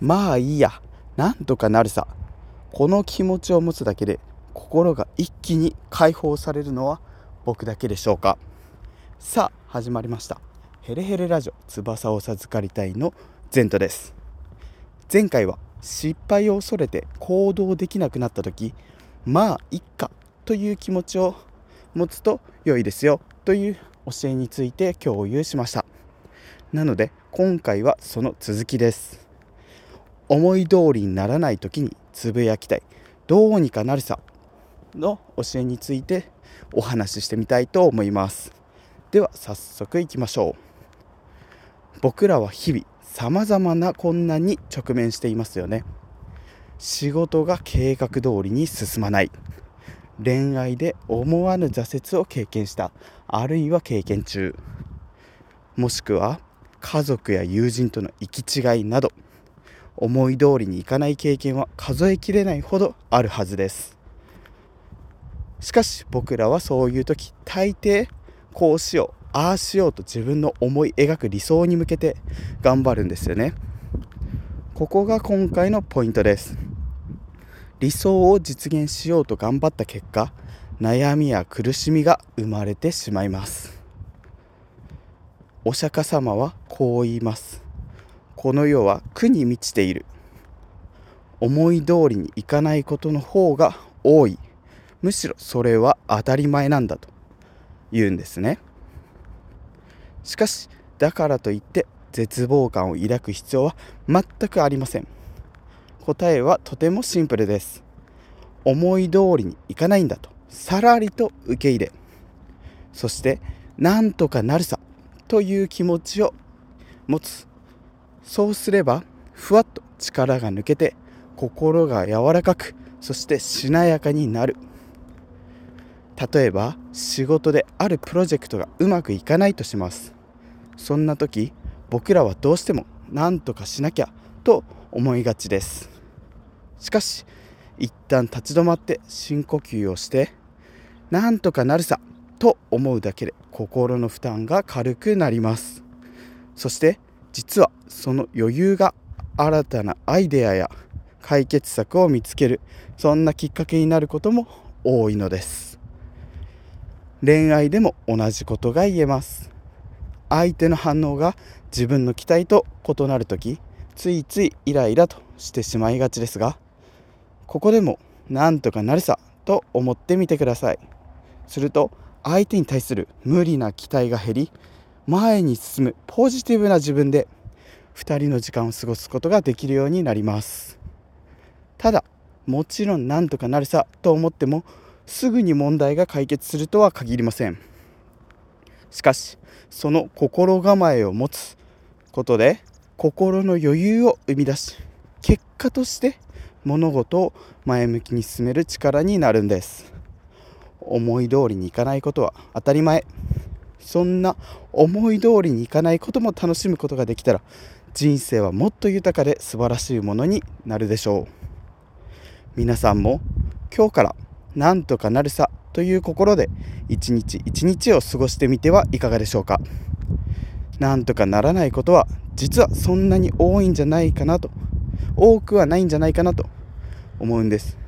まあいいや。なんとかなるさ。この気持ちを持つだけで心が一気に解放されるのは僕だけでしょうか。さあ始まりました。ヘレヘレラジオ翼を授かりたいのゼントです。前回は失敗を恐れて行動できなくなった時まあいっかという気持ちを持つと良いですよという教えについて共有しました。なので今回はその続きです。思い通りにならない時につぶやきたい。どうにかなるさ。の教えについてお話ししてみたいと思います。では早速いきましょう。僕らは日々さまざまな困難に直面していますよね。仕事が計画通りに進まない。恋愛で思わぬ挫折を経験した。あるいは経験中。もしくは家族や友人との行き違いなど。思い通りにいかない経験は数えきれないほどあるはずです。しかし僕らはそういう時大抵こうしようああしようと自分の思い描く理想に向けて頑張るんですよね。ここが今回のポイントです。理想を実現しようと頑張った結果悩みや苦しみが生まれてしまいます。お釈迦様はこう言います。この世は苦に満ちている。思い通りにいかないことの方が多い。むしろそれは当たり前なんだと言うんですね。しかしだからといって絶望感を抱く必要は全くありません。答えはとてもシンプルです。思い通りにいかないんだとさらりと受け入れ。そしてなんとかなるさという気持ちを持つ。そうすればふわっと力が抜けて心が柔らかくそしてしなやかになる。例えば仕事であるプロジェクトがうまくいかないとします。そんな時僕らはどうしても何とかしなきゃと思いがちです。しかし一旦立ち止まって深呼吸をしてなんとかなるさと思うだけで心の負担が軽くなります。そして実はその余裕が新たなアイデアや解決策を見つける。そんなきっかけになることも多いのです。恋愛でも同じことが言えます。相手の反応が自分の期待と異なる時ついついイライラとしてしまいがちですがここでもなんとかなるさと思ってみてください。すると相手に対する無理な期待が減り前に進むポジティブな自分で2人の時間を過ごすことができるようになります。ただもちろんなんとかなるさと思ってもすぐに問題が解決するとは限りません。しかしその心構えを持つことで心の余裕を生み出し結果として物事を前向きに進める力になるんです。思い通りにいかないことは当たり前。そんな思い通りにいかないことも楽しむことができたら人生はもっと豊かで素晴らしいものになるでしょう。皆さんも今日からなんとかなるさという心で一日一日を過ごしてみてはいかがでしょうか。なんとかならないことは実はそんなに多いんじゃないかなと。多くはないんじゃないかなと。思うんです。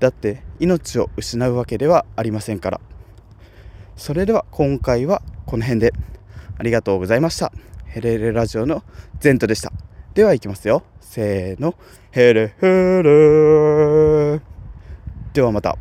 だって命を失うわけではありませんから。それでは今回はこの辺で。ありがとうございました。ヘレレラジオのゼントでした。ではいきますよ。せーの。ヘレヘレ。ではまた。